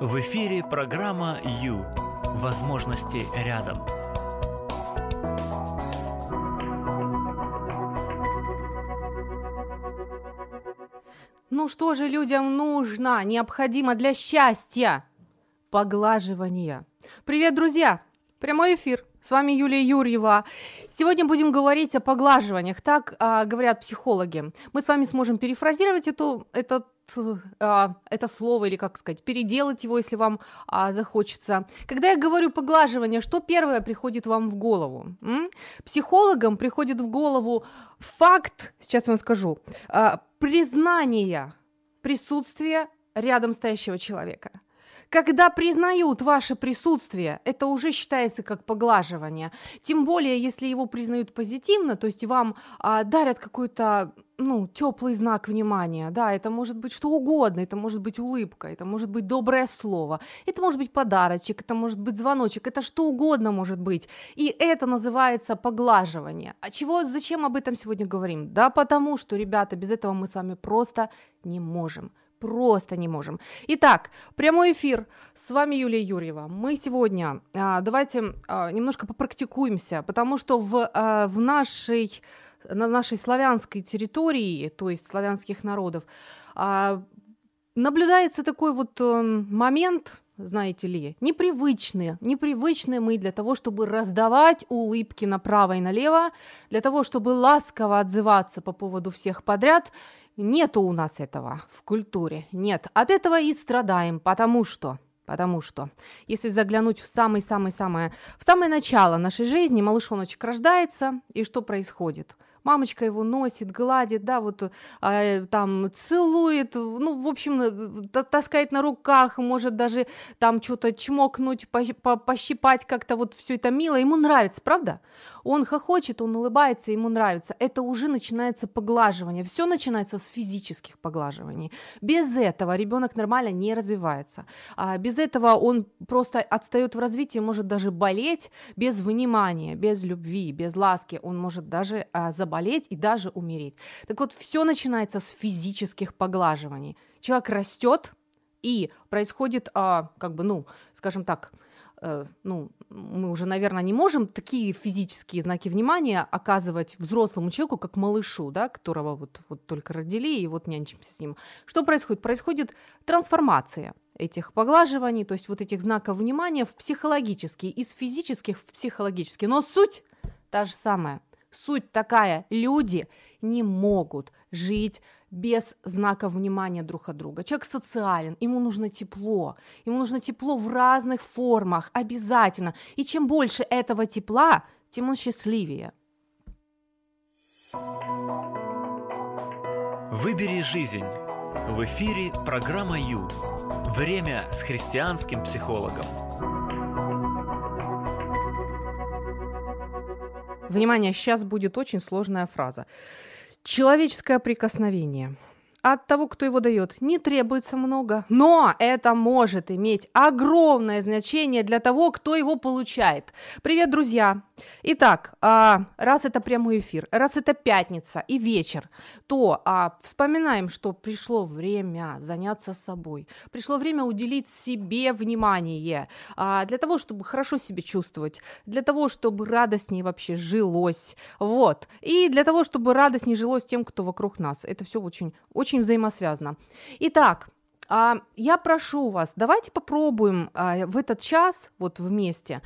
В эфире программа «Ю». Возможности рядом. Ну что же людям нужно, необходимо для счастья? Поглаживание. Привет, друзья! Прямой эфир. С вами Юлия Юрьева. Сегодня будем говорить о поглаживаниях. Так а, говорят психологи. Мы с вами сможем перефразировать эту, этот а, это слово, или как сказать, переделать его, если вам а, захочется. Когда я говорю поглаживание, что первое приходит вам в голову? М? Психологам приходит в голову факт, сейчас вам скажу, а, признание присутствия рядом стоящего человека. Когда признают ваше присутствие, это уже считается как поглаживание. Тем более, если его признают позитивно, то есть вам а, дарят какой-то ну, теплый знак внимания, да, это может быть что угодно, это может быть улыбка, это может быть доброе слово, это может быть подарочек, это может быть звоночек, это что угодно может быть. И это называется поглаживание. А чего, зачем об этом сегодня говорим? Да потому что, ребята, без этого мы с вами просто не можем просто не можем. Итак, прямой эфир. С вами Юлия Юрьева. Мы сегодня а, давайте а, немножко попрактикуемся, потому что в, а, в нашей на нашей славянской территории, то есть славянских народов, а, наблюдается такой вот а, момент, знаете ли, непривычные, непривычные мы для того, чтобы раздавать улыбки направо и налево, для того, чтобы ласково отзываться по поводу всех подряд. Нету у нас этого в культуре, нет. От этого и страдаем, потому что Потому что, если заглянуть в самое-самое-самое, в самое начало нашей жизни, малышоночек рождается, и что происходит – мамочка его носит, гладит, да, вот э, там целует, ну, в общем, э, таскает на руках, может даже там что-то чмокнуть, по, по, пощипать как-то, вот все это мило, ему нравится, правда? Он хохочет, он улыбается, ему нравится. Это уже начинается поглаживание, все начинается с физических поглаживаний. Без этого ребенок нормально не развивается. А без этого он просто отстает в развитии, может даже болеть без внимания, без любви, без ласки, он может даже а, заболеть и даже умереть. Так вот, все начинается с физических поглаживаний. Человек растет, и происходит, а, как бы, ну, скажем так, э, ну, мы уже, наверное, не можем такие физические знаки внимания оказывать взрослому человеку, как малышу, да, которого вот, вот только родили, и вот нянчимся с ним. Что происходит? Происходит трансформация этих поглаживаний, то есть вот этих знаков внимания в психологические, из физических в психологические. Но суть та же самая – Суть такая, люди не могут жить без знаков внимания друг от друга. Человек социален, ему нужно тепло, ему нужно тепло в разных формах, обязательно. И чем больше этого тепла, тем он счастливее. Выбери жизнь. В эфире программа Ю. Время с христианским психологом. Внимание, сейчас будет очень сложная фраза. Человеческое прикосновение – от того, кто его дает, не требуется много, но это может иметь огромное значение для того, кто его получает. Привет, друзья! Итак, а, раз это прямой эфир, раз это пятница и вечер, то а, вспоминаем, что пришло время заняться собой, пришло время уделить себе внимание а, для того, чтобы хорошо себя чувствовать, для того, чтобы радостнее вообще жилось, вот, и для того, чтобы радостнее жилось тем, кто вокруг нас. Это все очень, очень очень взаимосвязано. Итак, а, я прошу вас, давайте попробуем а, в этот час вот вместе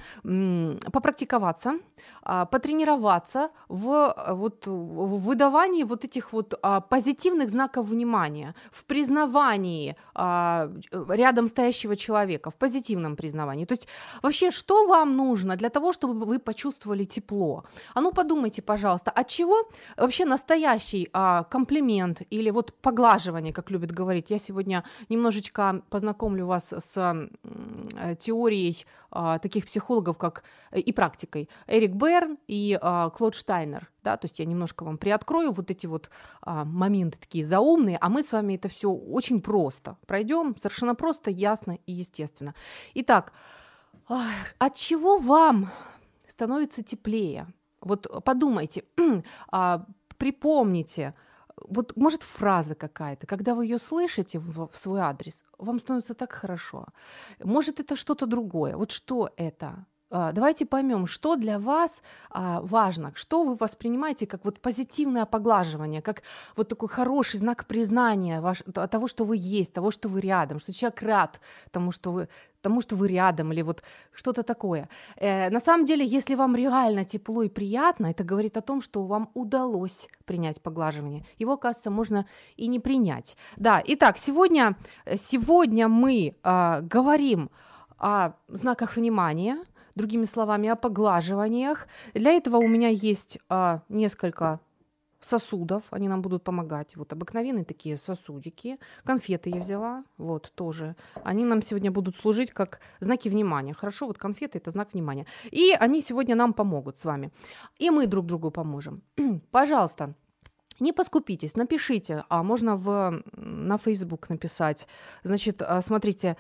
попрактиковаться, а, потренироваться в, вот, в выдавании вот этих вот позитивных знаков внимания, в признавании рядом стоящего человека, в позитивном признавании. То есть вообще, что вам нужно для того, чтобы вы почувствовали тепло? А ну подумайте, пожалуйста, от чего вообще настоящий комплимент или вот поглаживание, как любят говорить, я сегодня немножечко познакомлю вас с э, теорией а, таких психологов, как э, и практикой Эрик Берн и а, Клод Штайнер. Да, то есть я немножко вам приоткрою вот эти вот а, моменты такие заумные, а мы с вами это все очень просто пройдем, совершенно просто, ясно и естественно. Итак, от чего вам становится теплее? Вот подумайте, припомните, вот может фраза какая-то, когда вы ее слышите в, в свой адрес, вам становится так хорошо. Может это что-то другое. Вот что это? А, давайте поймем, что для вас а, важно, что вы воспринимаете как вот позитивное поглаживание, как вот такой хороший знак признания ваш, того, что вы есть, того, что вы рядом, что человек рад тому, что вы тому, что вы рядом, или вот что-то такое. Э, на самом деле, если вам реально тепло и приятно, это говорит о том, что вам удалось принять поглаживание. Его, оказывается, можно и не принять. Да, итак, сегодня, сегодня мы э, говорим о знаках внимания, другими словами, о поглаживаниях. Для этого у меня есть а, несколько сосудов, они нам будут помогать. Вот обыкновенные такие сосудики. Конфеты я взяла, вот тоже. Они нам сегодня будут служить как знаки внимания. Хорошо, вот конфеты это знак внимания. И они сегодня нам помогут с вами. И мы друг другу поможем. Пожалуйста, не поскупитесь, напишите, а можно в, на Facebook написать. Значит, а, смотрите,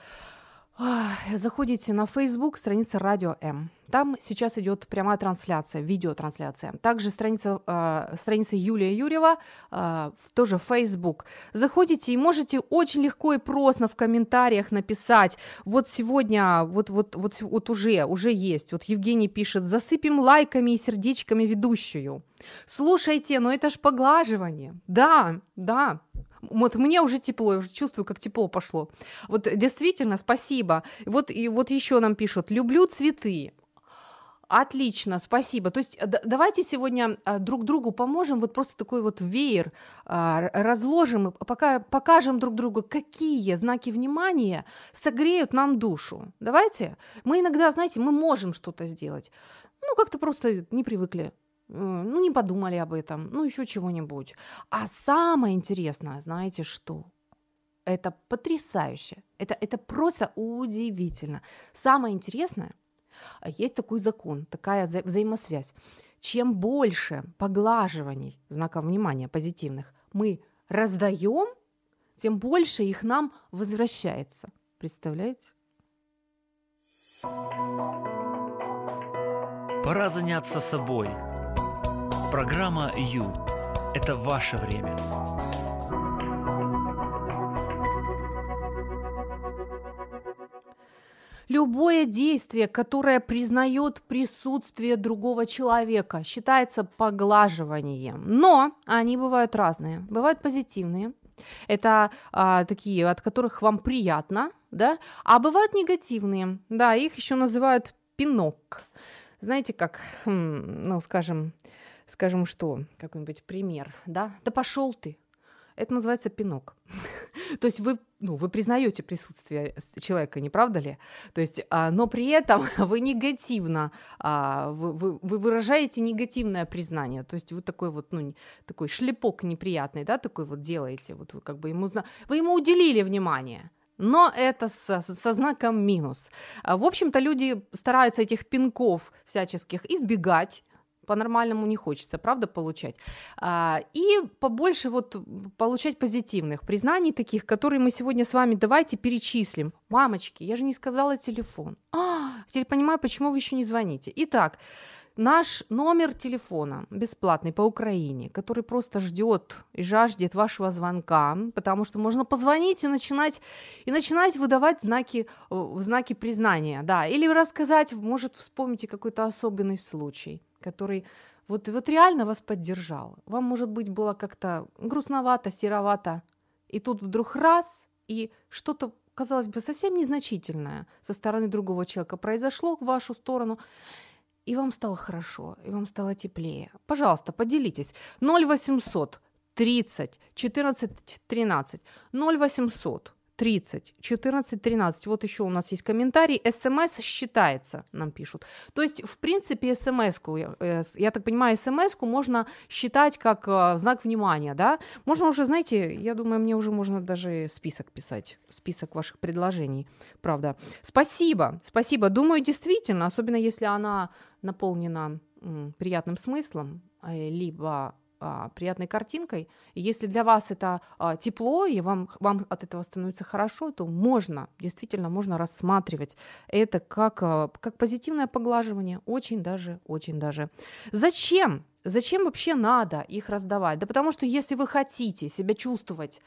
Заходите на Facebook, страница Радио М. Там сейчас идет прямая трансляция, видеотрансляция. Также страница, э, страница Юлия Юрьева, э, тоже Facebook. Заходите и можете очень легко и просто в комментариях написать. Вот сегодня, вот, вот, вот, вот уже, уже есть. Вот Евгений пишет, засыпем лайками и сердечками ведущую. Слушайте, но это ж поглаживание. Да, да, вот мне уже тепло, я уже чувствую, как тепло пошло. Вот действительно, спасибо. Вот, и вот еще нам пишут, люблю цветы. Отлично, спасибо. То есть давайте сегодня а, друг другу поможем, вот просто такой вот веер а, разложим, пока покажем друг другу, какие знаки внимания согреют нам душу. Давайте. Мы иногда, знаете, мы можем что-то сделать. Ну, как-то просто не привыкли ну, не подумали об этом, ну, еще чего-нибудь. А самое интересное, знаете что? Это потрясающе. Это, это просто удивительно. Самое интересное, а, есть такой закон, такая вза- взаимосвязь. Чем больше поглаживаний, знаков внимания позитивных, мы раздаем, тем больше их нам возвращается. Представляете? Пора заняться собой – Программа «Ю» – это ваше время. Любое действие, которое признает присутствие другого человека, считается поглаживанием. Но они бывают разные. Бывают позитивные. Это а, такие, от которых вам приятно, да, а бывают негативные. Да, их еще называют пинок. Знаете, как, хм, ну, скажем, скажем, что, какой-нибудь пример, да, да пошел ты. Это называется пинок. То есть вы, ну, вы признаете присутствие человека, не правда ли? То есть, а, но при этом вы негативно, а, вы, вы, вы выражаете негативное признание. То есть вы такой вот, ну, такой шлепок неприятный, да, такой вот делаете. Вот вы как бы ему, вы ему уделили внимание. Но это со, со знаком минус. А, в общем-то, люди стараются этих пинков всяческих избегать, по-нормальному не хочется, правда, получать. А, и побольше вот получать позитивных признаний таких, которые мы сегодня с вами давайте перечислим. Мамочки, я же не сказала телефон. А, теперь понимаю, почему вы еще не звоните. Итак, наш номер телефона бесплатный по Украине, который просто ждет и жаждет вашего звонка, потому что можно позвонить и начинать, и начинать выдавать знаки, э, знаки признания, да, или рассказать, может, вспомните какой-то особенный случай который вот, вот реально вас поддержал. Вам, может быть, было как-то грустновато, серовато, и тут вдруг раз, и что-то, казалось бы, совсем незначительное со стороны другого человека произошло в вашу сторону, и вам стало хорошо, и вам стало теплее. Пожалуйста, поделитесь. 0800 30 14 13 0800 30, 14, 13. Вот еще у нас есть комментарий. СМС считается, нам пишут. То есть, в принципе, СМС-ку, я, э, так понимаю, СМС-ку можно считать как э, знак внимания, да? Можно уже, знаете, я думаю, мне уже можно даже список писать, список ваших предложений, правда. Спасибо, спасибо. Думаю, действительно, особенно если она наполнена м, приятным смыслом, э, либо а, приятной картинкой. И если для вас это а, тепло, и вам, вам от этого становится хорошо, то можно, действительно, можно рассматривать это как, а, как позитивное поглаживание. Очень даже, очень даже. Зачем? Зачем вообще надо их раздавать? Да потому что если вы хотите себя чувствовать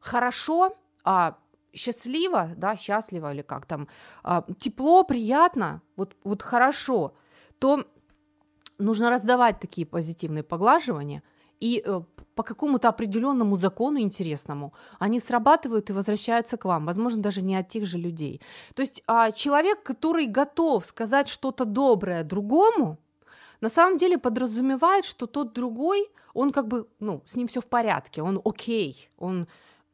хорошо, а, счастливо, да, счастливо или как там, тепло, приятно, вот, вот хорошо, то нужно раздавать такие позитивные поглаживания, и э, по какому-то определенному закону интересному они срабатывают и возвращаются к вам, возможно, даже не от тех же людей. То есть а, человек, который готов сказать что-то доброе другому, на самом деле подразумевает, что тот другой, он как бы, ну, с ним все в порядке, он окей, он,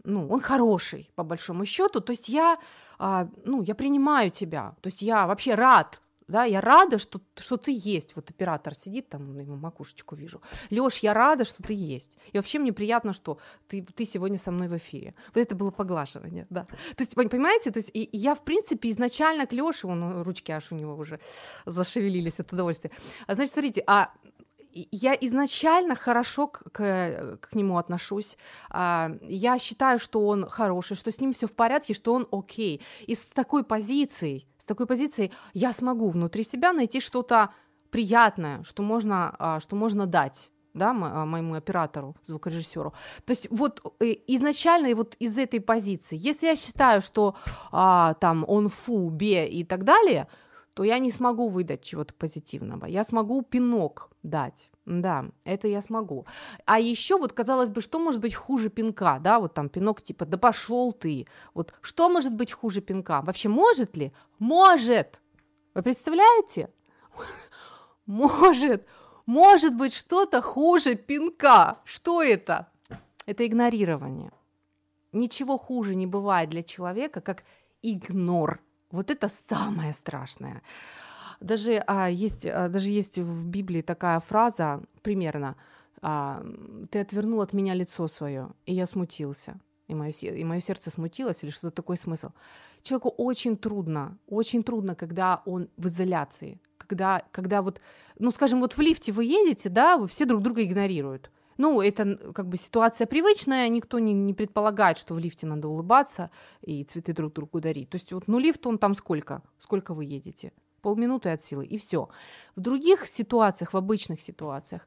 ну, он хороший, по большому счету. То есть я, а, ну, я принимаю тебя, то есть я вообще рад, да, я рада, что, что ты есть. Вот оператор сидит там, ему макушечку вижу. Лёш, я рада, что ты есть. И вообще мне приятно, что ты, ты сегодня со мной в эфире. Вот это было поглаживание, да. То есть, понимаете, то есть и, и я, в принципе, изначально к Лёше, он, ручки аж у него уже зашевелились от удовольствия. А, значит, смотрите, а я изначально хорошо к, к, к нему отношусь. А, я считаю, что он хороший, что с ним все в порядке, что он окей. И с такой позицией такой позиции я смогу внутри себя найти что-то приятное, что можно, а, что можно дать да, а, моему оператору, звукорежиссеру. То есть вот э, изначально вот из этой позиции, если я считаю, что а, там он фу, бе и так далее, то я не смогу выдать чего-то позитивного. Я смогу пинок дать. Да, это я смогу. А еще вот казалось бы, что может быть хуже пинка, да, вот там пинок типа, да пошел ты. Вот что может быть хуже пинка? Вообще может ли? Может. Вы представляете? Может. Может быть что-то хуже пинка. Что это? Это игнорирование. Ничего хуже не бывает для человека, как игнор. Вот это самое страшное. Даже, а, есть, а, даже есть в Библии такая фраза примерно а, «Ты отвернул от меня лицо свое, и я смутился». И мое, и мое сердце смутилось, или что-то такой смысл. Человеку очень трудно, очень трудно, когда он в изоляции, когда, когда вот, ну, скажем, вот в лифте вы едете, да, вы все друг друга игнорируют. Ну, это как бы ситуация привычная, никто не, не предполагает, что в лифте надо улыбаться и цветы друг другу дарить. То есть вот, ну, лифт, он там сколько? Сколько вы едете? Полминуты от силы, и все. В других ситуациях, в обычных ситуациях,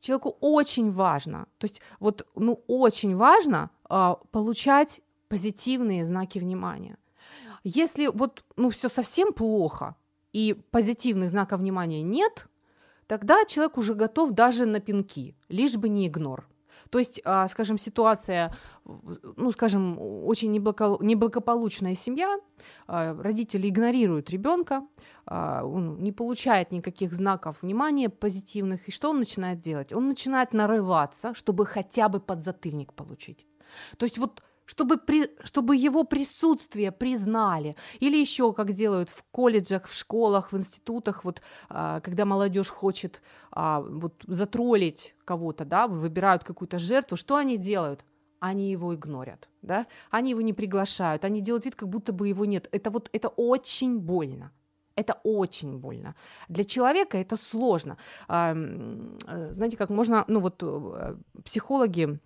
человеку очень важно, то есть вот, ну, очень важно э, получать позитивные знаки внимания. Если вот, ну, все совсем плохо, и позитивных знаков внимания нет, тогда человек уже готов даже на пинки, лишь бы не игнор. То есть, а, скажем, ситуация, ну, скажем, очень неблагополучная семья, а, родители игнорируют ребенка, а, он не получает никаких знаков внимания позитивных, и что он начинает делать? Он начинает нарываться, чтобы хотя бы подзатыльник получить. То есть вот чтобы, при, чтобы его присутствие признали. Или еще, как делают в колледжах, в школах, в институтах, вот, а, когда молодежь хочет а, вот, затроллить кого-то, да, выбирают какую-то жертву, что они делают? Они его игнорят, да? они его не приглашают, они делают вид, как будто бы его нет. Это вот это очень больно. Это очень больно. Для человека это сложно. А, знаете, как можно, ну вот э, психологи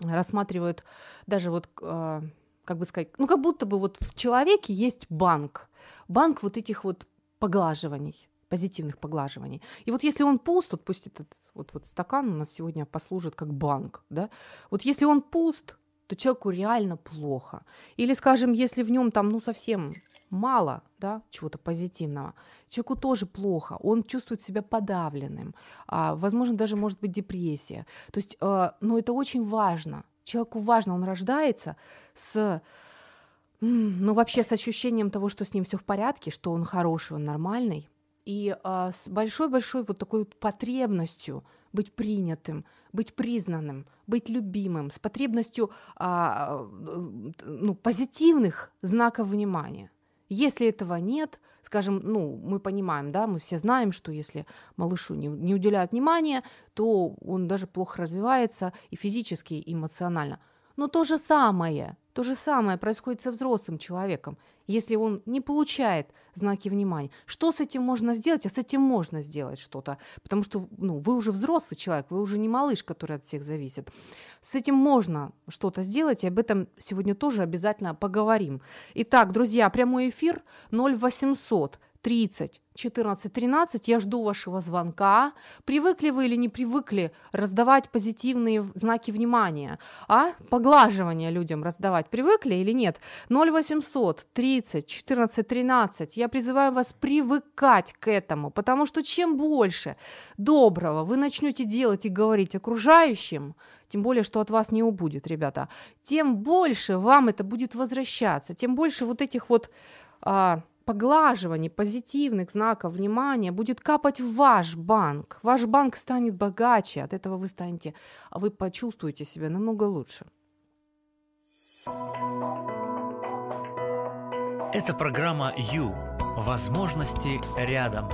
рассматривают даже вот, э, как бы сказать, ну как будто бы вот в человеке есть банк, банк вот этих вот поглаживаний, позитивных поглаживаний. И вот если он пуст, вот пусть этот вот, вот стакан у нас сегодня послужит как банк, да, вот если он пуст, то человеку реально плохо. Или, скажем, если в нем там, ну, совсем мало, да, чего-то позитивного, человеку тоже плохо, он чувствует себя подавленным, а, возможно, даже может быть депрессия. То есть, э, но это очень важно. Человеку важно, он рождается с ну, вообще с ощущением того, что с ним все в порядке, что он хороший, он нормальный, и а, с большой-большой вот такой вот потребностью быть принятым, быть признанным, быть любимым, с потребностью а, ну, позитивных знаков внимания. Если этого нет, скажем, ну, мы понимаем, да, мы все знаем, что если малышу не, не уделяют внимания, то он даже плохо развивается и физически, и эмоционально. Но то же самое, то же самое происходит со взрослым человеком, если он не получает знаки внимания. Что с этим можно сделать? А с этим можно сделать что-то, потому что ну, вы уже взрослый человек, вы уже не малыш, который от всех зависит. С этим можно что-то сделать, и об этом сегодня тоже обязательно поговорим. Итак, друзья, прямой эфир 0800 30 14 13. Я жду вашего звонка. Привыкли вы или не привыкли раздавать позитивные знаки внимания? А? Поглаживание людям раздавать. Привыкли или нет? 0800 30 14 13. Я призываю вас привыкать к этому, потому что чем больше доброго вы начнете делать и говорить окружающим, тем более, что от вас не убудет, ребята, тем больше вам это будет возвращаться, тем больше вот этих вот а, поглаживаний, позитивных знаков внимания будет капать в ваш банк. Ваш банк станет богаче, от этого вы станете, вы почувствуете себя намного лучше. Это программа «Ю». Возможности рядом.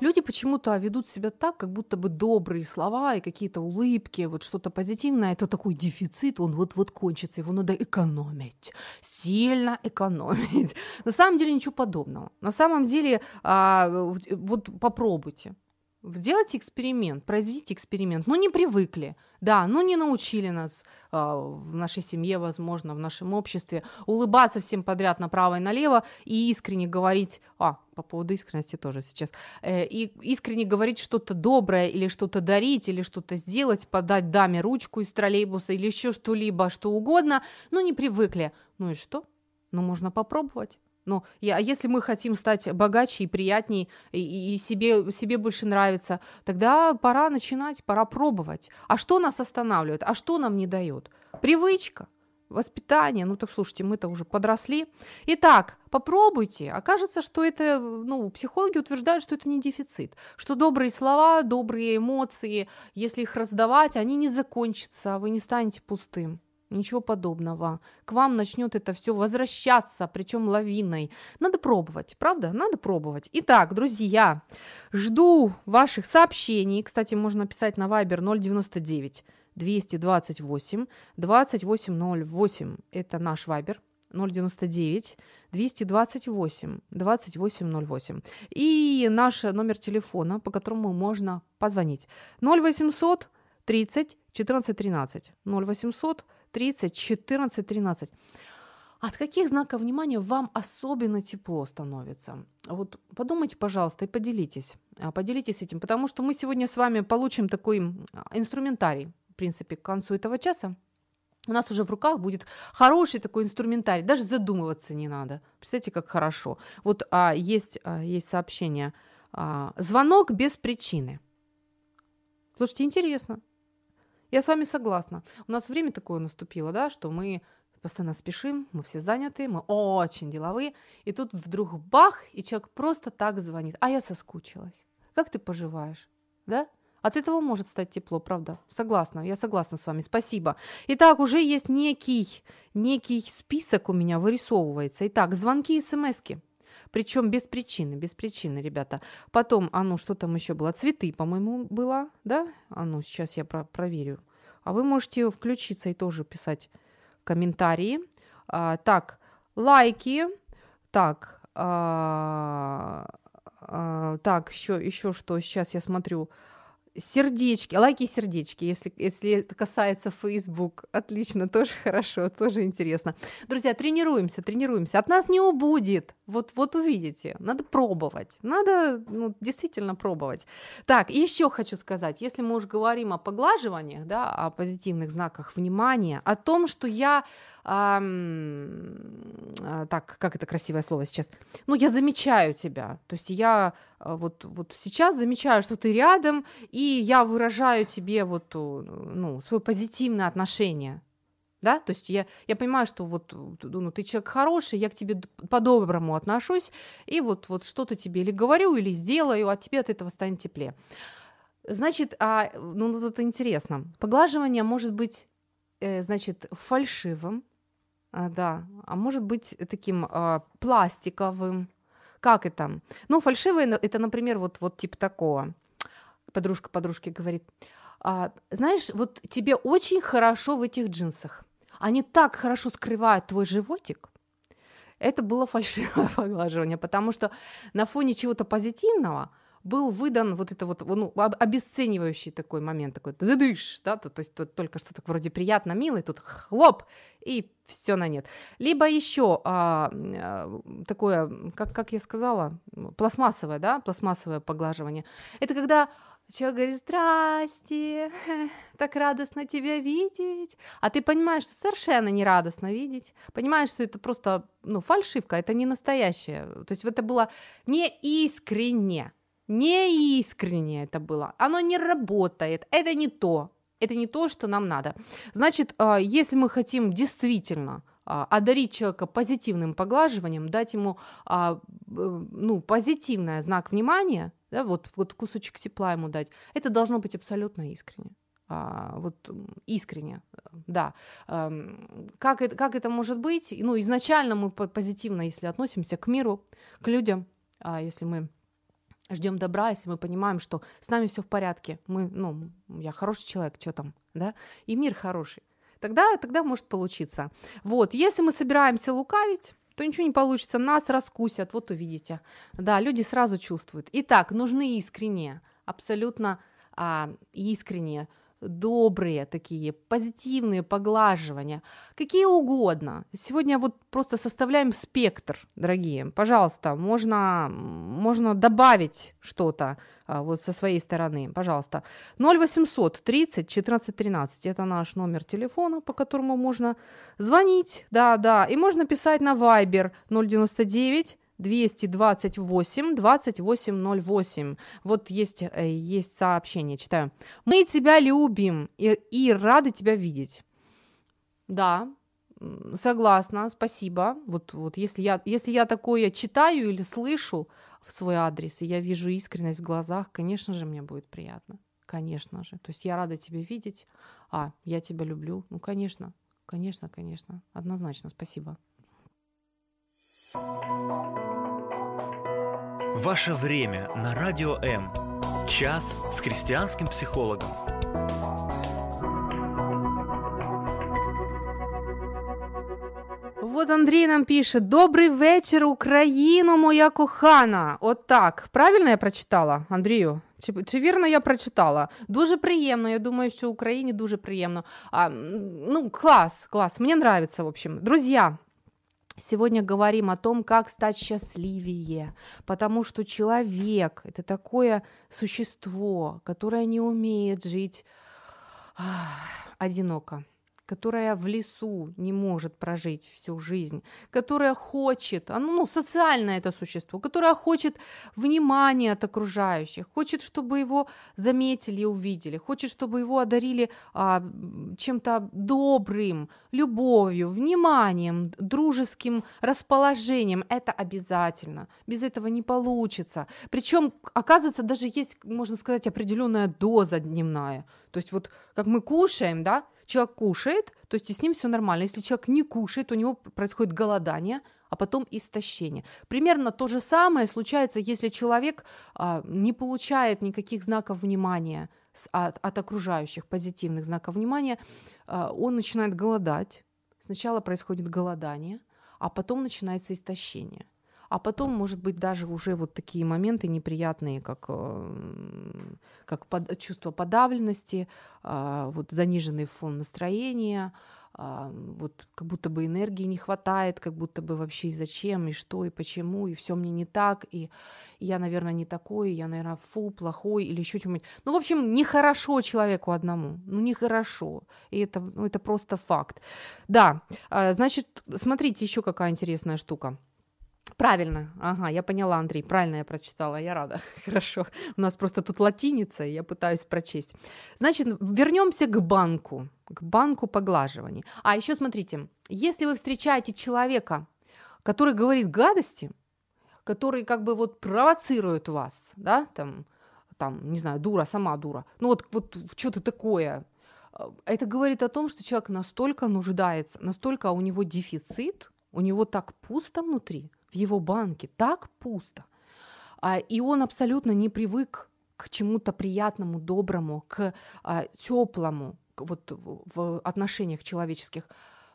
Люди почему-то ведут себя так, как будто бы добрые слова и какие-то улыбки, вот что-то позитивное, это такой дефицит, он вот-вот кончится, его надо экономить, сильно экономить. На самом деле ничего подобного. На самом деле, а, вот попробуйте. Сделайте эксперимент, произведите эксперимент. Ну, не привыкли, да, ну, не научили нас э, в нашей семье, возможно, в нашем обществе улыбаться всем подряд направо и налево и искренне говорить, а, по поводу искренности тоже сейчас, э, и искренне говорить что-то доброе или что-то дарить, или что-то сделать, подать даме ручку из троллейбуса или еще что-либо, что угодно, ну, не привыкли. Ну и что? Ну, можно попробовать. Ну, а если мы хотим стать богаче и приятнее, и, и себе, себе больше нравится, тогда пора начинать, пора пробовать. А что нас останавливает? А что нам не дает? Привычка, воспитание. Ну так слушайте, мы-то уже подросли. Итак, попробуйте. Окажется, что это, ну, психологи утверждают, что это не дефицит, что добрые слова, добрые эмоции, если их раздавать, они не закончатся, вы не станете пустым. Ничего подобного. К вам начнет это все возвращаться, причем лавиной. Надо пробовать, правда? Надо пробовать. Итак, друзья, жду ваших сообщений. Кстати, можно писать на Viber 099 228 2808. Это наш Viber. 099 228 2808. И наш номер телефона, по которому можно позвонить. 0800 30 14 13. 0800 30, 14, 13. От каких знаков внимания вам особенно тепло становится? Вот подумайте, пожалуйста, и поделитесь. А, поделитесь этим, потому что мы сегодня с вами получим такой инструментарий, в принципе, к концу этого часа. У нас уже в руках будет хороший такой инструментарий, даже задумываться не надо. Представьте, как хорошо. Вот а, есть, а, есть сообщение. А, звонок без причины. Слушайте, интересно. Я с вами согласна. У нас время такое наступило, да, что мы постоянно спешим, мы все заняты, мы очень деловые, и тут вдруг бах, и человек просто так звонит. А я соскучилась. Как ты поживаешь? Да? От этого может стать тепло, правда? Согласна, я согласна с вами, спасибо. Итак, уже есть некий, некий список у меня вырисовывается. Итак, звонки и смски. Причем без причины, без причины, ребята. Потом, а ну, что там еще было? Цветы, по-моему, было, да? А ну, сейчас я про- проверю. А вы можете включиться и тоже писать комментарии. А, так, лайки. Так, а, а, так, еще, еще что, сейчас я смотрю сердечки, лайки и сердечки, если, если это касается Facebook. Отлично, тоже хорошо, тоже интересно. Друзья, тренируемся, тренируемся. От нас не убудет. Вот, вот увидите. Надо пробовать. Надо ну, действительно пробовать. Так, еще хочу сказать, если мы уже говорим о поглаживаниях, да, о позитивных знаках внимания, о том, что я а, так, как это красивое слово сейчас? Ну, я замечаю тебя. То есть я вот, вот сейчас замечаю, что ты рядом, и я выражаю тебе вот, ну, свое позитивное отношение. Да, то есть я, я понимаю, что вот ну, ты человек хороший, я к тебе по-доброму отношусь, и вот, вот что-то тебе или говорю, или сделаю, а тебе от этого станет теплее. Значит, а, ну, вот это интересно. Поглаживание может быть, э, значит, фальшивым, а, да, а может быть таким а, пластиковым, как это? Ну, фальшивые – это, например, вот, вот типа такого. Подружка подружке говорит, а, знаешь, вот тебе очень хорошо в этих джинсах. Они так хорошо скрывают твой животик. Это было фальшивое поглаживание, потому что на фоне чего-то позитивного – был выдан вот это вот ну, обесценивающий такой момент, такой дыдыш, да, то, то есть тут только что так вроде приятно, милый, тут хлоп, и все на нет. Либо еще а, а, такое, как, как я сказала, пластмассовое, да, пластмассовое поглаживание. Это когда Человек говорит, здрасте, так радостно тебя видеть. А ты понимаешь, что совершенно не радостно видеть. Понимаешь, что это просто, ну, фальшивка, это не настоящее. То есть это было не искренне не искренне это было, оно не работает, это не то, это не то, что нам надо. Значит, а, если мы хотим действительно а, одарить человека позитивным поглаживанием, дать ему а, ну, позитивный знак внимания, да, вот, вот кусочек тепла ему дать, это должно быть абсолютно искренне. А, вот искренне, да. А, как, это, как это может быть? Ну, изначально мы позитивно, если относимся к миру, к людям, а, если мы ждем добра, если мы понимаем, что с нами все в порядке, мы, ну, я хороший человек, что там, да, и мир хороший, тогда, тогда может получиться. Вот, если мы собираемся лукавить, то ничего не получится, нас раскусят, вот увидите. Да, люди сразу чувствуют. Итак, нужны искренние, абсолютно а, искренние добрые такие, позитивные поглаживания, какие угодно. Сегодня вот просто составляем спектр, дорогие. Пожалуйста, можно, можно добавить что-то а, вот со своей стороны, пожалуйста. 0800 30 14 13, это наш номер телефона, по которому можно звонить, да, да, и можно писать на Viber 099 228 2808. Вот есть, э, есть сообщение, читаю. Мы тебя любим и, и рады тебя видеть. Да, согласна, спасибо. Вот, вот если, я, если я такое читаю или слышу в свой адрес, и я вижу искренность в глазах, конечно же, мне будет приятно. Конечно же. То есть я рада тебя видеть. А, я тебя люблю. Ну, конечно, конечно, конечно. Однозначно, спасибо. Ваше время на Радио М. Час с христианским психологом. Вот Андрій нам пише: Добрий вечір, Україно, моя кохана. От так. Правильно я прочитала, Андрію? Чи чи вірно я прочитала? Дуже приємно. Я думаю, що Україні дуже приємно. А, Ну, клас, клас. Мені нравится, в общем. Друзья, Сегодня говорим о том, как стать счастливее, потому что человек – это такое существо, которое не умеет жить одиноко которая в лесу не может прожить всю жизнь, которая хочет, оно, ну, социальное это существо, которое хочет внимания от окружающих, хочет, чтобы его заметили и увидели, хочет, чтобы его одарили а, чем-то добрым, любовью, вниманием, дружеским расположением. Это обязательно. Без этого не получится. Причем, оказывается, даже есть, можно сказать, определенная доза дневная. То есть вот как мы кушаем, да, человек кушает, то есть с ним все нормально. Если человек не кушает, у него происходит голодание, а потом истощение. Примерно то же самое случается, если человек а, не получает никаких знаков внимания от, от окружающих, позитивных знаков внимания, а, он начинает голодать. Сначала происходит голодание, а потом начинается истощение а потом, может быть, даже уже вот такие моменты неприятные, как, э, как под, чувство подавленности, а, вот заниженный фон настроения, а, вот как будто бы энергии не хватает, как будто бы вообще и зачем, и что, и почему, и все мне не так, и я, наверное, не такой, я, наверное, фу, плохой, или еще что-нибудь. Ну, в общем, нехорошо человеку одному, ну, нехорошо, и это, ну, это просто факт. Да, а, значит, смотрите, еще какая интересная штука. Правильно, ага, я поняла, Андрей, правильно я прочитала, я рада. Хорошо. У нас просто тут латиница, я пытаюсь прочесть. Значит, вернемся к банку, к банку поглаживаний. А еще смотрите, если вы встречаете человека, который говорит гадости, который как бы вот провоцирует вас, да, там, там, не знаю, дура, сама дура, ну вот, вот что-то такое, это говорит о том, что человек настолько нуждается, настолько у него дефицит, у него так пусто внутри, его банке. Так пусто, а, и он абсолютно не привык к чему-то приятному, доброму, к а, теплому, вот в отношениях человеческих,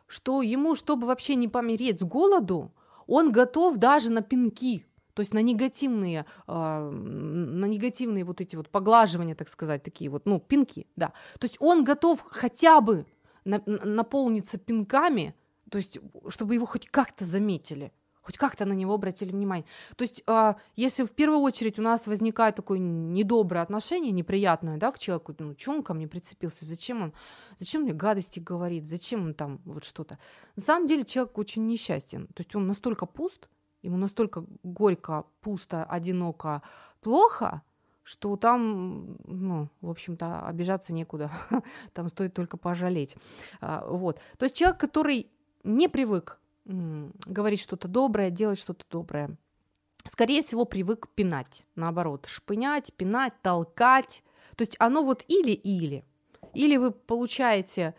что ему, чтобы вообще не помереть с голоду, он готов даже на пинки, то есть на негативные, э, на негативные вот эти вот поглаживания, так сказать, такие вот, ну, пинки, да. То есть он готов хотя бы на, наполниться пинками, то есть чтобы его хоть как-то заметили хоть как-то на него обратили внимание. То есть, э, если в первую очередь у нас возникает такое недоброе отношение, неприятное, да, к человеку, ну, что он ко мне прицепился, зачем он, зачем мне гадости говорит, зачем он там вот что-то. На самом деле человек очень несчастен, то есть он настолько пуст, ему настолько горько, пусто, одиноко, плохо, что там, ну, в общем-то, обижаться некуда, там стоит только пожалеть. А, вот. То есть человек, который не привык говорить что-то доброе, делать что-то доброе. Скорее всего, привык пинать, наоборот, шпынять, пинать, толкать. То есть оно вот или-или. Или вы получаете,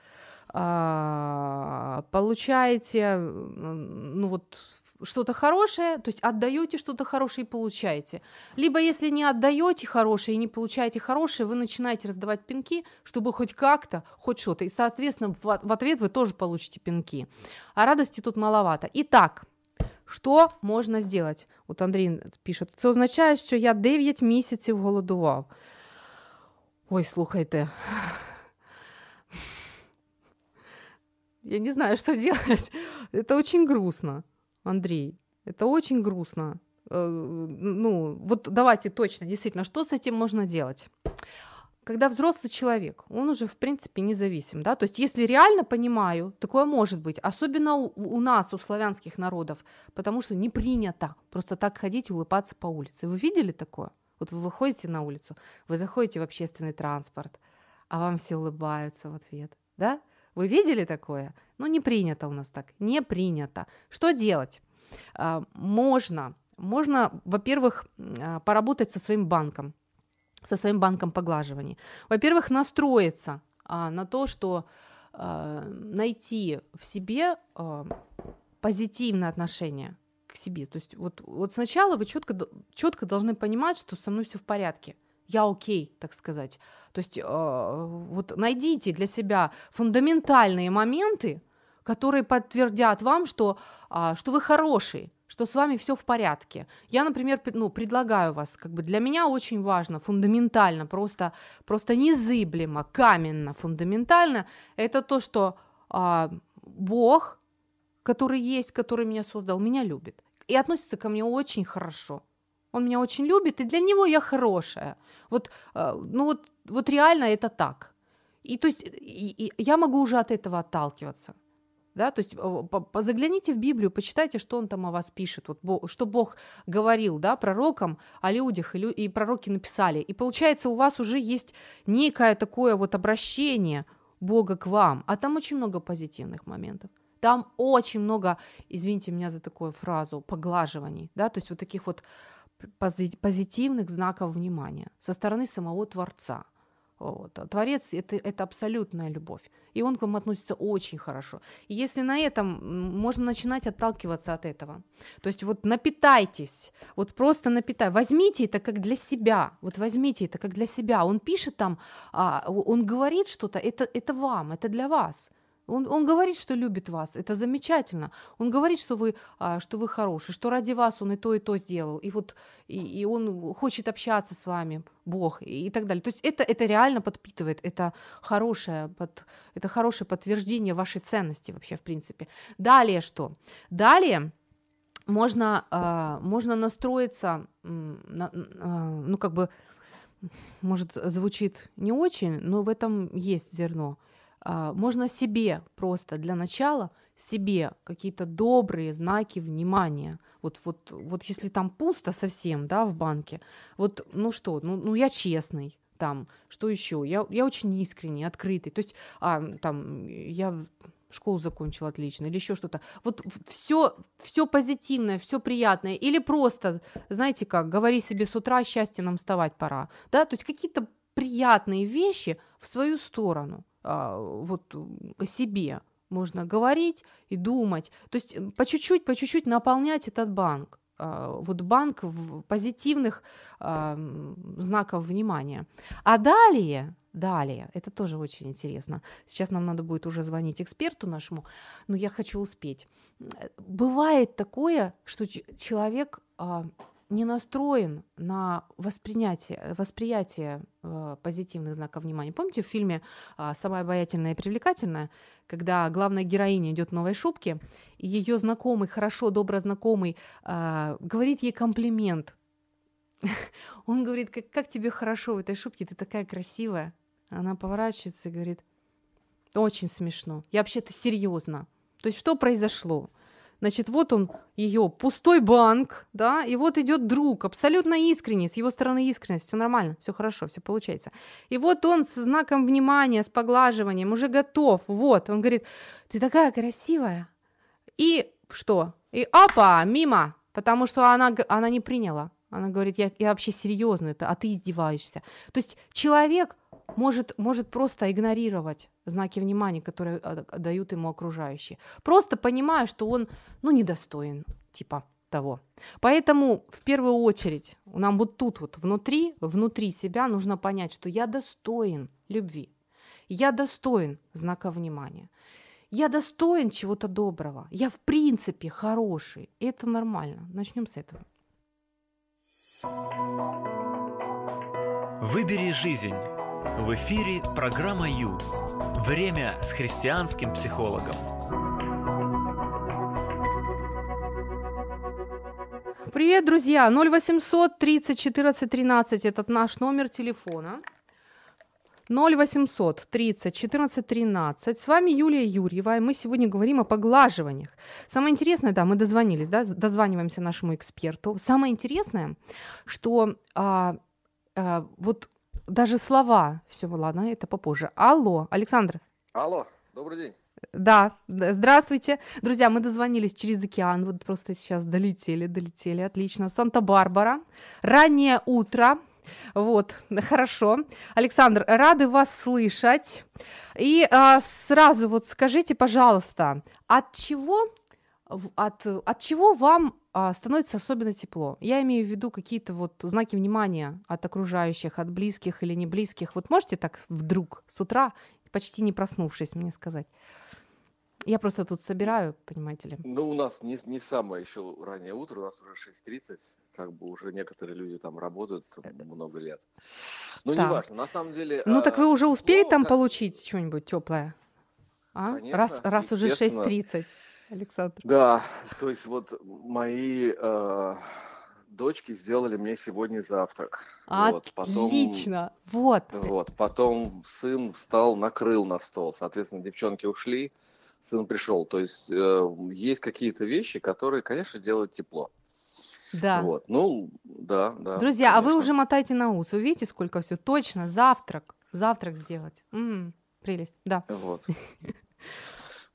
э, получаете, ну вот что-то хорошее, то есть отдаете что-то хорошее и получаете. Либо если не отдаете хорошее и не получаете хорошее, вы начинаете раздавать пинки, чтобы хоть как-то, хоть что-то. И, соответственно, в, в ответ вы тоже получите пинки. А радости тут маловато. Итак, що можна сделать? От Андрій пише, це означає, що я 9 місяців голодував. Ой, слухайте. Я не знаю, что делать. Это очень грустно. Андрей, это очень грустно. Э, ну, вот давайте точно, действительно, что с этим можно делать? Когда взрослый человек, он уже, в принципе, независим, да, то есть если реально понимаю, такое может быть, особенно у, у нас, у славянских народов, потому что не принято просто так ходить и улыбаться по улице. Вы видели такое? Вот вы выходите на улицу, вы заходите в общественный транспорт, а вам все улыбаются в ответ, да? Вы видели такое? Ну, не принято у нас так, не принято. Что делать? А, можно, можно, во-первых, а, поработать со своим банком, со своим банком поглаживаний. Во-первых, настроиться а, на то, что найти в себе позитивное отношение к себе. То есть вот, вот сначала вы четко, четко должны понимать, что со мной все в порядке я окей, так сказать. То есть э, вот найдите для себя фундаментальные моменты, которые подтвердят вам, что, э, что вы хороший, что с вами все в порядке. Я, например, ну, предлагаю вас, как бы для меня очень важно, фундаментально, просто, просто незыблемо, каменно, фундаментально, это то, что э, Бог, который есть, который меня создал, меня любит и относится ко мне очень хорошо он меня очень любит, и для него я хорошая. Вот, э, ну вот, вот реально это так. И то есть и, и я могу уже от этого отталкиваться. Да, то есть загляните в Библию, почитайте, что он там о вас пишет, вот, что Бог говорил да, пророкам о людях, и, лю, и пророки написали. И получается, у вас уже есть некое такое вот обращение Бога к вам, а там очень много позитивных моментов. Там очень много, извините меня за такую фразу, поглаживаний, да, то есть вот таких вот позитивных знаков внимания со стороны самого Творца. Вот. А Творец это, это абсолютная любовь. И он к вам относится очень хорошо. И если на этом можно начинать отталкиваться от этого. То есть вот напитайтесь, вот просто напитай, возьмите это как для себя, вот возьмите это как для себя. Он пишет там, а, он говорит что-то, это, это вам, это для вас. Он, он говорит, что любит вас, это замечательно. Он говорит, что вы, а, что вы хороший, что ради вас он и то, и то сделал. И вот и, и он хочет общаться с вами, Бог, и, и так далее. То есть это, это реально подпитывает, это хорошее, под, это хорошее подтверждение вашей ценности вообще, в принципе. Далее что? Далее можно, э, можно настроиться, на, э, ну как бы, может, звучит не очень, но в этом есть зерно – а, можно себе просто для начала себе какие-то добрые знаки внимания. Вот, вот, вот если там пусто совсем, да, в банке, вот, ну что, ну, ну я честный, там, что еще? Я, я очень искренний, открытый. То есть, а, там, я школу закончила отлично, или еще что-то. Вот все, все позитивное, все приятное. Или просто, знаете как, говори себе с утра, счастье нам вставать пора. Да, то есть какие-то приятные вещи в свою сторону. А, вот себе можно говорить и думать. То есть по чуть-чуть, по чуть-чуть наполнять этот банк. А, вот банк позитивных э, знаков внимания. А далее, далее, это тоже очень интересно. Сейчас нам надо будет уже звонить эксперту нашему, но я хочу успеть. Бывает такое, что человек э, не настроен на воспринятие, восприятие э, позитивных знаков внимания. Помните в фильме э, «Самая обаятельная и привлекательная», когда главная героиня идет в новой шубке, и ее знакомый, хорошо, добро знакомый, э, говорит ей комплимент. Он говорит, как, как тебе хорошо в этой шубке, ты такая красивая. Она поворачивается и говорит, очень смешно. Я вообще-то серьезно. То есть что произошло? Значит, вот он, ее пустой банк, да, и вот идет друг, абсолютно искренний, с его стороны искренность, все нормально, все хорошо, все получается. И вот он с знаком внимания, с поглаживанием, уже готов, вот, он говорит, ты такая красивая. И что? И опа, мимо, потому что она, она не приняла. Она говорит, я, я вообще серьезно это, а ты издеваешься. То есть человек может, может просто игнорировать знаки внимания, которые а, дают ему окружающие. Просто понимая, что он, ну, недостоин, типа того. Поэтому в первую очередь нам вот тут вот внутри, внутри себя нужно понять, что я достоин любви, я достоин знака внимания, я достоин чего-то доброго, я в принципе хороший, и это нормально. Начнем с этого. Выбери жизнь. В эфире программа Ю. Время с христианским психологом. Привет, друзья! 0800 30 14 13 – этот наш номер телефона. 0800 30 14 13. С вами Юлия Юрьева, и мы сегодня говорим о поглаживаниях. Самое интересное, да, мы дозвонились, да, дозваниваемся нашему эксперту. Самое интересное, что а, а, вот даже слова, все, ладно, это попозже. Алло, Александр. Алло, добрый день. Да, здравствуйте. Друзья, мы дозвонились через океан, вот просто сейчас долетели, долетели, отлично. Санта-Барбара, раннее утро, вот, хорошо. Александр, рады вас слышать. И а, сразу вот скажите, пожалуйста, от чего, от, от чего вам а, становится особенно тепло? Я имею в виду какие-то вот знаки внимания от окружающих, от близких или не близких. Вот можете так вдруг с утра, почти не проснувшись, мне сказать? Я просто тут собираю, понимаете ли. Ну, у нас не, не самое еще раннее утро, у нас уже 6.30, как бы уже некоторые люди там работают много лет. Ну, да. неважно, на самом деле... Ну, а, так вы уже успели ну, там как... получить что-нибудь теплое? А? Конечно, раз, раз уже 6.30, Александр. Да, то есть вот мои э, дочки сделали мне сегодня завтрак. Отлично, вот, потом, вот. Вот, потом сын встал, накрыл на стол, соответственно, девчонки ушли, сын пришел. То есть э, есть какие-то вещи, которые, конечно, делают тепло. Да. Вот. Ну, да, да. Друзья, конечно. а вы уже мотаете на ус. Вы видите, сколько все? Точно, завтрак. Завтрак сделать. М-м, прелесть, да. Вот.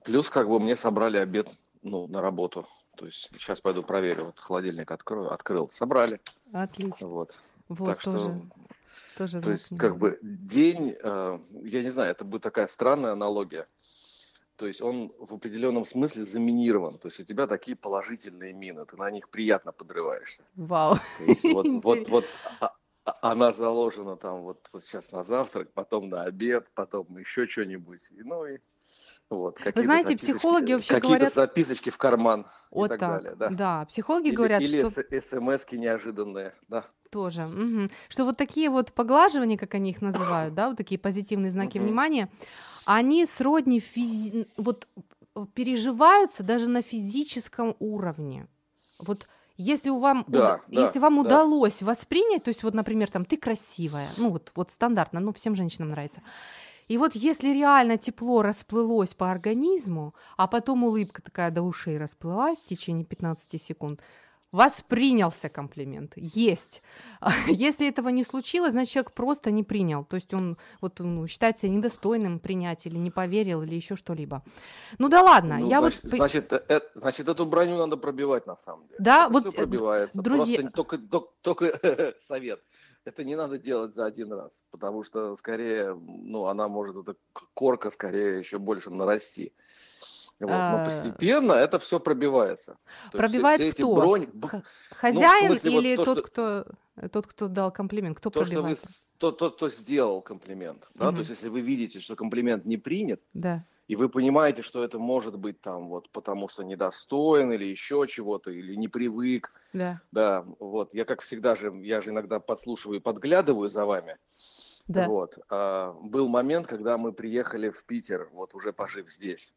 Плюс, как бы, мне собрали обед, ну, на работу. То есть сейчас пойду проверю. Вот холодильник открою, открыл. Собрали. Отлично. Вот. Вот, так тоже. Что, тоже то есть, как бы, день, э, я не знаю, это будет такая странная аналогия. То есть он в определенном смысле заминирован. То есть у тебя такие положительные мины, ты на них приятно подрываешься. Вау. То есть вот, вот, вот а, а, она заложена там вот, вот сейчас на завтрак, потом на обед, потом еще что-нибудь. Ну и вот, Вы знаете, психологи вообще какие-то говорят... записочки в карман вот и так, так далее. Да, да психологи или, говорят, или что... Или смс неожиданные, да. Тоже. Угу. Что вот такие вот поглаживания, как они их называют, да, вот такие позитивные знаки внимания, они сродни физи... вот переживаются даже на физическом уровне. Вот если у вам, да, у... да, если вам да. удалось воспринять, то есть вот, например, там ты красивая, ну вот, вот стандартно, ну всем женщинам нравится. И вот если реально тепло расплылось по организму, а потом улыбка такая до ушей расплылась в течение 15 секунд, воспринялся комплимент, есть. Если этого не случилось, значит, человек просто не принял. То есть он вот ну, считает себя недостойным принять или не поверил, или еще что-либо. Ну да ладно, ну, я значит, вот... Значит, э, значит, эту броню надо пробивать на самом деле. Да, это вот... Все э, пробивается. Друзья... Просто только, только, только совет. Это не надо делать за один раз, потому что скорее, ну, она может, эта корка скорее еще больше нарасти. Вот, но А, постепенно это все пробивается. То есть все- Пробивает все эти кто? бронь- Х- Хозяин смысле, вот или то, тот, что- кто тот, кто дал комплимент? Кто то, что вы, пробивает? с- то, то, кто сделал комплимент. Да? Мгм. То есть, если вы видите, что комплимент не принят, Да. И вы понимаете, что это может быть там вот потому, что недостоин или еще чего-то, или не привык, Да. да, вот, я как всегда же, я же иногда подслушиваю и подглядываю за вами, Да. вот, а, был момент, когда мы приехали в Питер, вот уже пожив здесь,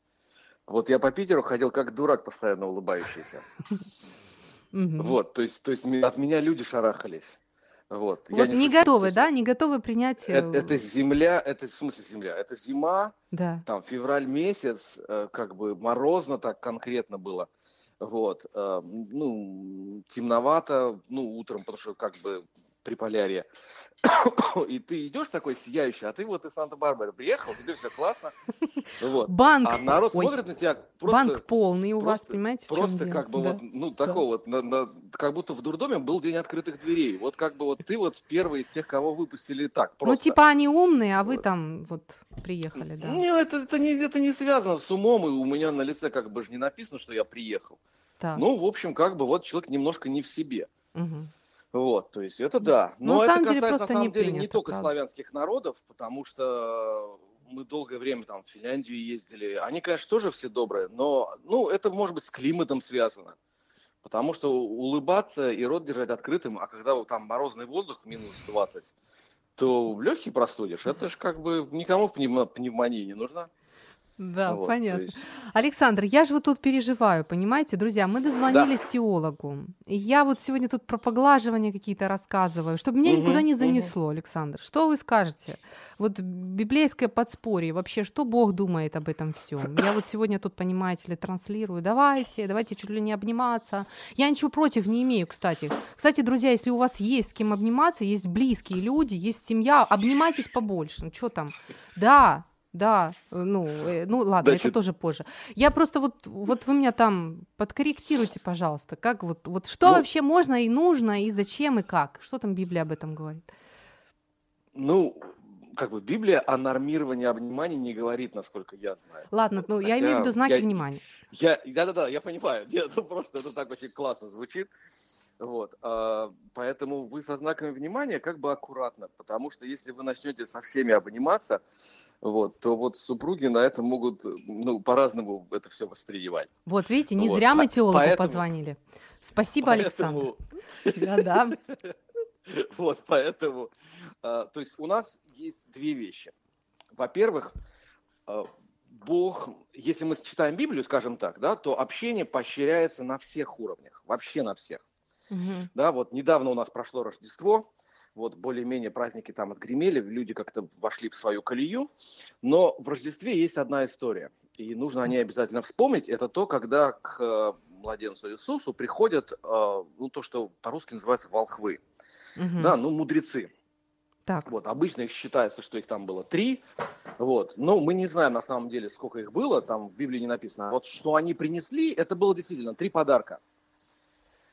вот я по Питеру ходил как дурак, постоянно улыбающийся, вот, то есть, то есть от меня люди шарахались, вот. я Вот не шучу, то готовы, есть да? Не готовы принять. э, Это, это земля, это в смысле земля, это зима, Да. там февраль месяц, э, как бы морозно так конкретно было, вот, э, ну, темновато, ну, утром, потому что как бы при полярье, и ты идешь такой сияющий, а ты вот из Санта-Барбары приехал, тебе все классно, вот, Банк. а народ Ой, смотрит на тебя просто... банк полный у вас, просто- понимаете? в чём Просто дело? как бы Да. вот, ну, такого вот, на- на- как будто в дурдоме был день открытых дверей. Вот как бы вот ты вот первый из тех, кого выпустили так, Ну, просто. типа они умные, а вы там вот приехали, да. Не, это, это, не, это не связано с умом, и у меня на лице как бы же не написано, что я приехал. Так. Ну, в общем, как бы вот человек немножко не в себе. мгм. Вот, то есть это да. Ну, Но на это самом деле, касается просто на не самом деле не принято, только правда. славянских народов, потому что мы долгое время там в Финляндию ездили. Они, конечно, тоже все добрые, но ну, это может быть с климатом связано. Потому что улыбаться и рот держать открытым, а когда там морозный воздух минус 20, то легкий простудишь. Это же как бы никому пневмо- пневмония не нужна. Да, Вот, то понятно. есть- Александр, я же вот тут переживаю, понимаете, друзья, мы дозвонились теологу, и я вот сегодня тут про поглаживания какие-то рассказываю, чтобы меня Мгм, никуда не мгм. занесло, Александр. Что вы скажете? Вот библейское подспорье, вообще, что Бог думает об этом всем? Я вот сегодня тут, понимаете ли, транслирую, давайте, давайте чуть ли не обниматься. Я ничего против не имею, кстати. Кстати, друзья, если у вас есть с кем обниматься, есть близкие люди, есть семья, обнимайтесь побольше, ну что там? Да, да, э, ну, э, ну ладно, это Значит- тоже позже. Я просто вот, вот вы меня там подкорректируйте, пожалуйста, как вот, вот что Ну- вообще можно и нужно, и зачем, и как? Что там Библия об этом говорит? Ну, как бы Библия о нормировании обниманий не говорит, насколько я знаю. Ладно, ну я имею в хотя виду знаки я- внимания. Я, да-да-да, я понимаю. Нет, ну просто это так очень классно звучит. Вот, а, поэтому вы со знаками внимания как бы аккуратно, потому что если вы начнете со всеми обниматься, вот, то вот супруги на это могут, ну, по-разному это все воспринимать. Вот видите, не Вот, зря мы теологу поэтому- позвонили. Спасибо, Александр. Поэтому- Да-да. Вот, поэтому, а, то есть у нас есть две вещи. Во-первых, а, Бог, если мы читаем Библию, скажем так, да, то общение поощряется на всех уровнях, вообще на всех. Мгм. Да, вот недавно у нас прошло Рождество, вот более-менее праздники там отгремели, люди как-то вошли в свою колею, но в Рождестве есть одна история, и нужно о ней обязательно вспомнить. Это то, когда к э, младенцу Иисусу приходят, э, ну, то, что по-русски называется волхвы, Мгм. да, ну, мудрецы. Так, Вот, обычно их считается, что их там было три, вот, но мы не знаем на самом деле, сколько их было, там в Библии не написано. Вот что они принесли, это было действительно три подарка.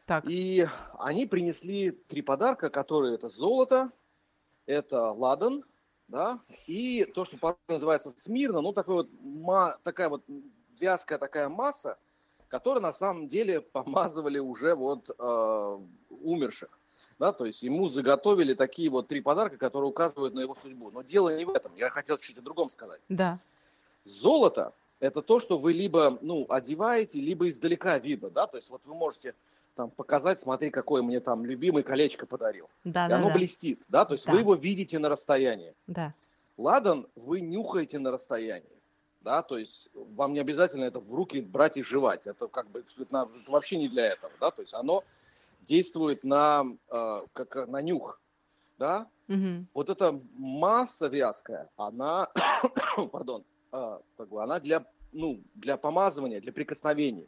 Так. И они принесли три подарка, которые это золото, это ладан, да, и то, что называется смирно, ну, такой вот, ма- такая вот вязкая такая масса, которую на самом деле помазывали уже вот э, умерших. Да, то есть ему заготовили такие вот три подарка, которые указывают на его судьбу. Но дело не в этом. Я хотел чуть о другом сказать. Да. Золото – это то, что вы либо ну, одеваете, либо издалека видно. Да? То есть вот вы можете там, показать, смотри, какое мне там любимый колечко подарил. Да, и да, оно да. блестит. Да? То есть Да. вы его видите на расстоянии. Да. Ладан вы нюхаете на расстоянии. Да, то есть вам не обязательно это в руки брать и жевать. Это как бы это вообще не для этого. Да? То есть оно действует на, э, как на нюх. Да? Мгм. вот эта масса вязкая, она, пардон, бы она для, ну, для помазывания, для прикосновений,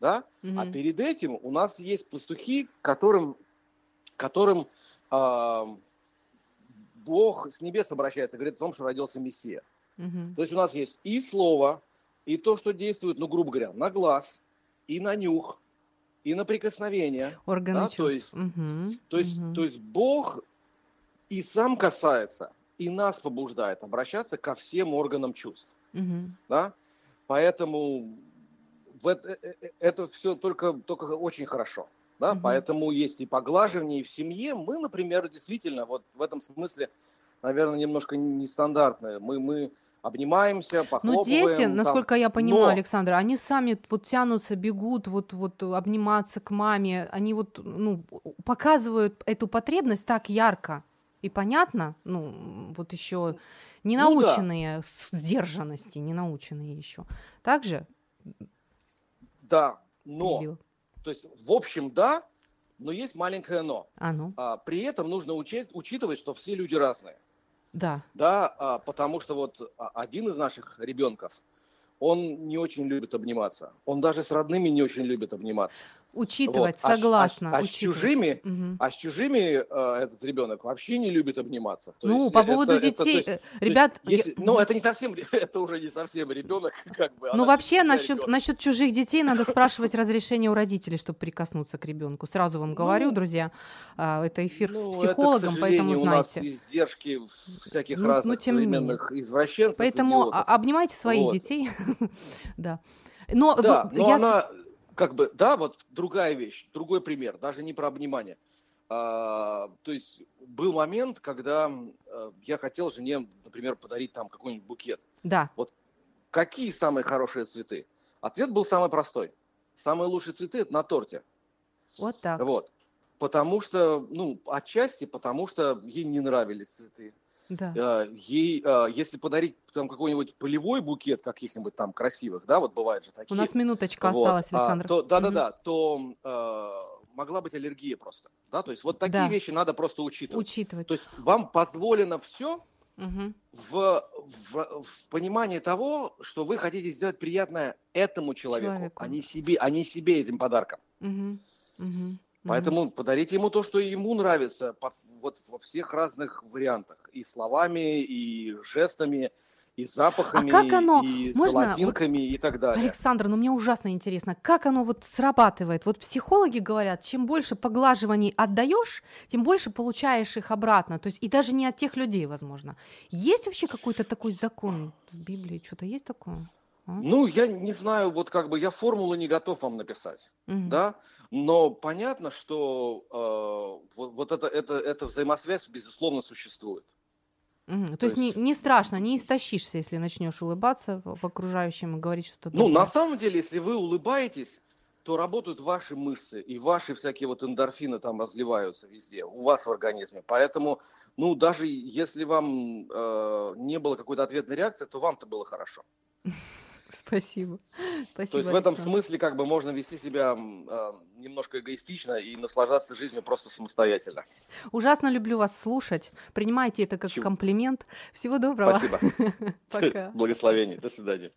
да? А Мгм. перед этим у нас есть пастухи, которым, которым а, Бог с небес обращается, говорит о том, что родился Мессия. Мгм. То есть у нас есть и слово, и то, что действует, ну, грубо говоря, на глаз, и на нюх, и на прикосновение. Органы да, чувств. то есть- Мгм. То есть, Мгм. то есть Бог и сам касается, и нас побуждает обращаться ко всем органам чувств. Мгм. Да? Поэтому это, э, э, это все только, только очень хорошо. Да? Мгм. Поэтому есть и поглаживание и в семье. Мы, например, действительно, вот в этом смысле, наверное, немножко нестандартные. Мы, мы обнимаемся, Ну, похлопываем. дети, там. насколько я понимаю, Но- Александр, они сами вот тянутся, бегут, вот, вот обниматься к маме, они вот, ну, показывают эту потребность так ярко и понятно, ну, вот еще не Ну да. сдержанности, не наученные еще. Также? Да, но, то есть, в общем, да, но есть маленькое но. А, ну, А, при этом нужно учесть, учитывать, что все люди разные. да. Да, а, потому что вот а, один из наших ребенков, он не очень любит обниматься. Он даже с родными не очень любит обниматься. Учитывать, Вот. А с- а с- согласна. а с учитывать. чужими Мгм. А с чужими э, этот ребенок вообще не любит обниматься. То Ну, есть по это- поводу это- то детей, есть- э, то есть ребят, я- если- ну, это не совсем, это уже не совсем ребенок, как бы. Ну, она вообще, насчет, ребенок. насчет чужих детей надо спрашивать разрешение у родителей, чтобы прикоснуться к ребенку. Сразу вам говорю, Ну, друзья, а, это эфир Ну, с это, к психологом, поэтому сожалению, у нас издержки всяких Ну, ну, разных тем не менее. современных извращенцев, Поэтому идиотов. а- обнимайте своих Вот. детей. да. Но, Да, вот но я с- она, как бы, да, вот другая вещь, другой пример, даже не про обнимание. А, то есть был момент, когда э, я хотел жене, например, подарить там какой-нибудь букет. Да. Какие самые хорошие цветы? Ответ был самый простой. Самые лучшие цветы на торте. Вот так. Вот. Потому что, ну, отчасти потому что ей не нравились цветы. Да. Э, Ей, э, если подарить там какой-нибудь полевой букет каких-нибудь там красивых, да, вот бывает же У такие. нас минуточка Вот, осталась, а, Александр. то-. Да-да-да, то э, могла быть аллергия просто. Да, то есть вот такие Да. вещи надо просто учитывать. Учитывать. То есть вам позволено все Мгм. в, в, в понимании того, что вы хотите сделать приятное этому человеку, Человеку. а не себе, а не себе этим подарком. Мгм. Мгм. Поэтому подарите ему то, что ему нравится, по- вот во всех разных вариантах, и словами, и жестами, и запахами, А как оно? и Можно салатинками и так далее. Александр, ну мне ужасно интересно, как оно вот срабатывает. Вот психологи говорят, чем больше поглаживаний отдаешь, тем больше получаешь их обратно. То есть и даже не от тех людей, возможно. Есть вообще какой-то такой закон в Библии? Что-то есть такое? Ну, я не знаю, вот как бы я формулу не готов вам написать. Мгм. да, но понятно, что э, вот, вот это, это, эта взаимосвязь, безусловно, существует. Мгм. То, то есть, не, есть- не страшно, не истощишься, если начнешь улыбаться в окружающим и говорить что-то Ну, на самом деле, если вы улыбаетесь, то работают ваши мышцы, и ваши всякие вот эндорфины там разливаются везде, у вас в организме. Поэтому, ну, даже если вам э, не было какой-то ответной реакции, то вам-то было хорошо. Спасибо. Спасибо. То есть в этом смысле как бы можно вести себя э, немножко эгоистично и наслаждаться жизнью просто самостоятельно. Ужасно люблю вас слушать. Принимайте это как Чего? комплимент. Всего доброго. Спасибо. Пока. Благословений. До свидания.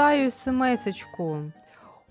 Читаю смс-очку.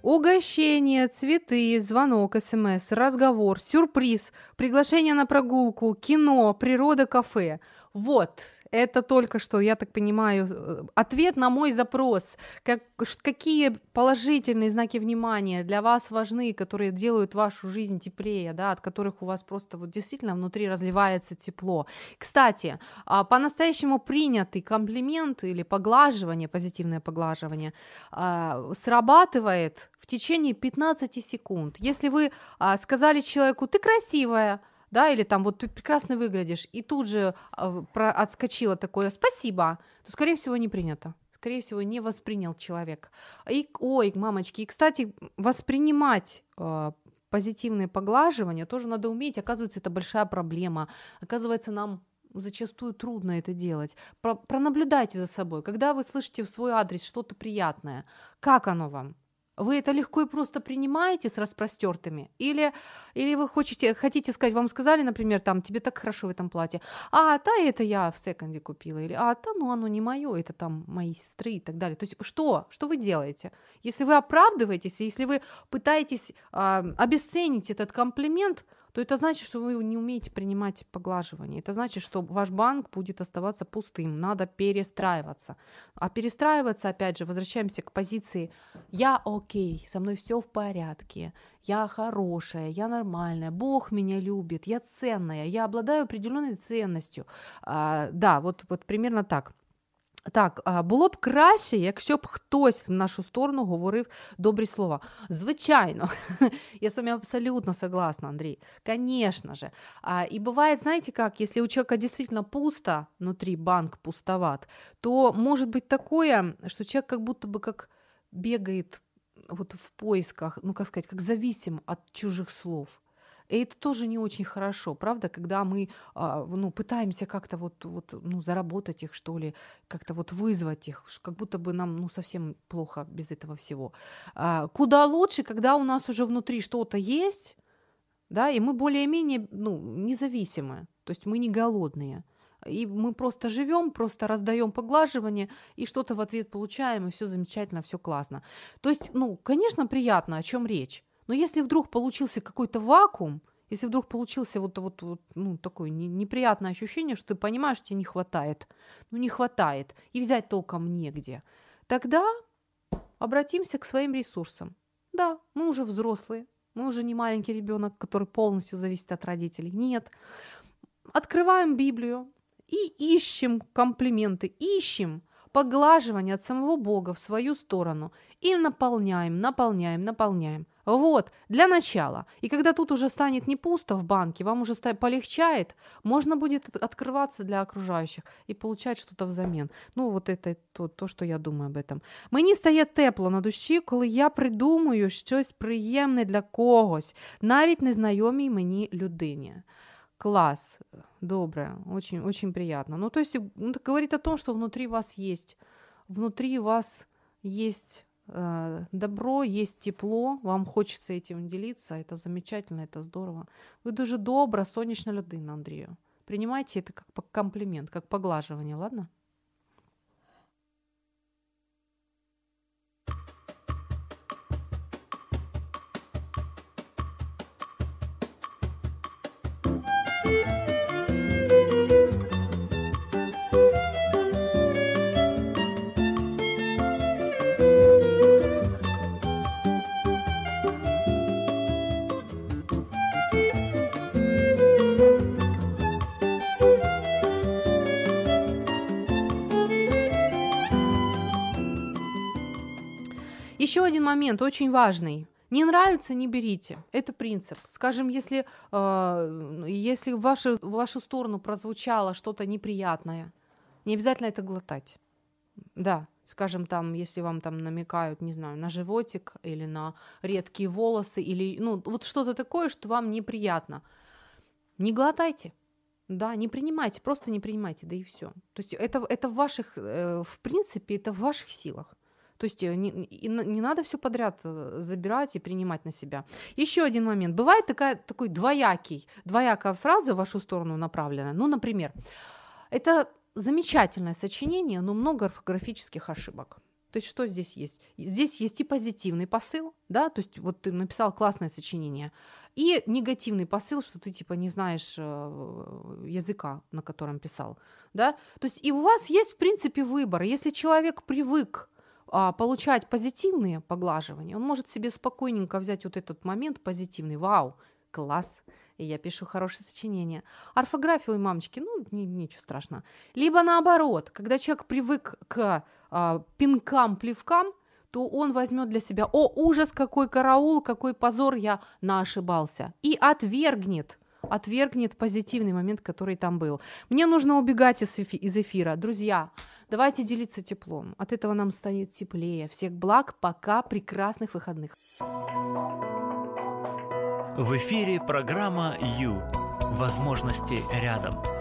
Угощение, цветы, звонок, смс, разговор, сюрприз, приглашение на прогулку, кино, природа, кафе. Вот, это только что, я так понимаю, э, ответ на мой запрос. Как, какие положительные знаки внимания для вас важны, которые делают вашу жизнь теплее, да, от которых у вас просто вот действительно внутри разливается тепло. Кстати, а, по-настоящему принятый комплимент или поглаживание, позитивное поглаживание, а, срабатывает в течение 15 секунд. Если вы а, сказали человеку, ты красивая, да, или там вот ты прекрасно выглядишь, и тут же э, про, отскочило такое «спасибо», то, скорее всего, не принято. Скорее всего, не воспринял человек. И, ой, мамочки, и, кстати, воспринимать э, позитивные поглаживания тоже надо уметь. Оказывается, это большая проблема. Оказывается, нам зачастую трудно это делать. Про, пронаблюдайте за собой. Когда вы слышите в свой адрес что-то приятное, как оно вам? Вы это легко и просто принимаете с распростертыми? Или, или вы хотите, хотите сказать, вам сказали, например, там, тебе так хорошо в этом платье, а, та это я в секонде купила, или, а, та, ну, оно не мое, это там мои сестры и так далее. То есть что? Что вы делаете? Если вы оправдываетесь, если вы пытаетесь а, обесценить этот комплимент, то это значит, что вы не умеете принимать поглаживание. Это значит, что ваш банк будет оставаться пустым. Надо перестраиваться. А перестраиваться, опять же, возвращаемся к позиции «я окей, со мной все в порядке, я хорошая, я нормальная, Бог меня любит, я ценная, я обладаю определенной ценностью». А, да, вот, вот примерно так. Так, було б краще, якщо б хтось в нашу сторону говорив добрі слова. Звичайно, я с вами абсолютно согласна, Андрей. Конечно же. А, и бывает, знаете как, если у человека действительно пусто, внутри банк пустоват, то может быть такое, что человек как будто бы как бегает вот в поисках, ну как сказать, как зависим от чужих слов. И это тоже не очень хорошо, правда, когда мы а, ну, пытаемся как-то вот, вот, ну, заработать их, что ли, как-то вот вызвать их, как будто бы нам ну, совсем плохо без этого всего. А, куда лучше, когда у нас уже внутри что-то есть, да, и мы более-менее ну, независимы, то есть мы не голодные. И мы просто живем, просто раздаем поглаживание, и что-то в ответ получаем, и все замечательно, все классно. То есть, ну, конечно, приятно, о чем речь. Но если вдруг получился какой-то вакуум, если вдруг получился вот, вот, вот ну, такое неприятное ощущение, что ты понимаешь, тебе не хватает, ну не хватает, и взять толком негде, тогда обратимся к своим ресурсам. Да, мы уже взрослые, мы уже не маленький ребенок, который полностью зависит от родителей. Нет. Открываем Библию и ищем комплименты, ищем поглаживание от самого Бога в свою сторону и наполняем, наполняем, наполняем. Вот, для начала. И когда тут уже станет не пусто в банке, вам уже полегчает, можно будет открываться для окружающих и получать что-то взамен. Ну, вот это то, то, що я думаю об этом. Мені стає тепло на душі, коли я придумую щось приємне для когось, навіть незнайомій мені людині. Класс, добре, очень, очень приятно. Ну, то есть, ну, говорит о том, что внутри вас есть, внутри вас есть Э, добро, есть тепло, вам хочется этим делиться, это замечательно, это здорово. Ви дуже добра, сонячна людина, Андрію. Принимайте это как комплимент, как поглаживание, ладно? Еще один момент, очень важный. Не нравится, не берите. Это принцип. Скажем, если, э, если в, вашу, в вашу сторону прозвучало что-то неприятное, не обязательно это глотать. Да, скажем, там, если вам там намекают, не знаю, на животик или на редкие волосы, или, ну, вот что-то такое, что вам неприятно, не глотайте. Да, не принимайте, просто не принимайте, да и все. То есть это, это в ваших, э, в принципе, это в ваших силах. То есть э, не, не надо все подряд э, забирать и принимать на себя. Еще один момент. Бывает такая, такой двоякий, двоякая фраза в вашу сторону направленная. Ну, например, это замечательное сочинение, но много орфографических ошибок. То есть что здесь есть? Здесь есть и позитивный посыл, да, то есть вот ты написал классное сочинение, и негативный посыл, что ты типа не знаешь э, языка, на котором писал, да. То есть и у вас есть в принципе выбор. Если человек привык а, получать позитивные поглаживания, он может себе спокойненько взять вот этот момент позитивный, вау, класс, и я пишу хорошее сочинение. Орфографию у мамочки, ну, ни, ничего страшного. Либо наоборот, когда человек привык к а, пинкам, плевкам, то он возьмет для себя, о, ужас, какой караул, какой позор, я наошибался, и отвергнет отвергнет позитивный момент, который там был. Мне нужно убегать из, эфи- из эфира. Друзья, давайте делиться теплом. От этого нам станет теплее. Всех благ, пока, прекрасных выходных. В эфире программа «Ю». Возможности рядом.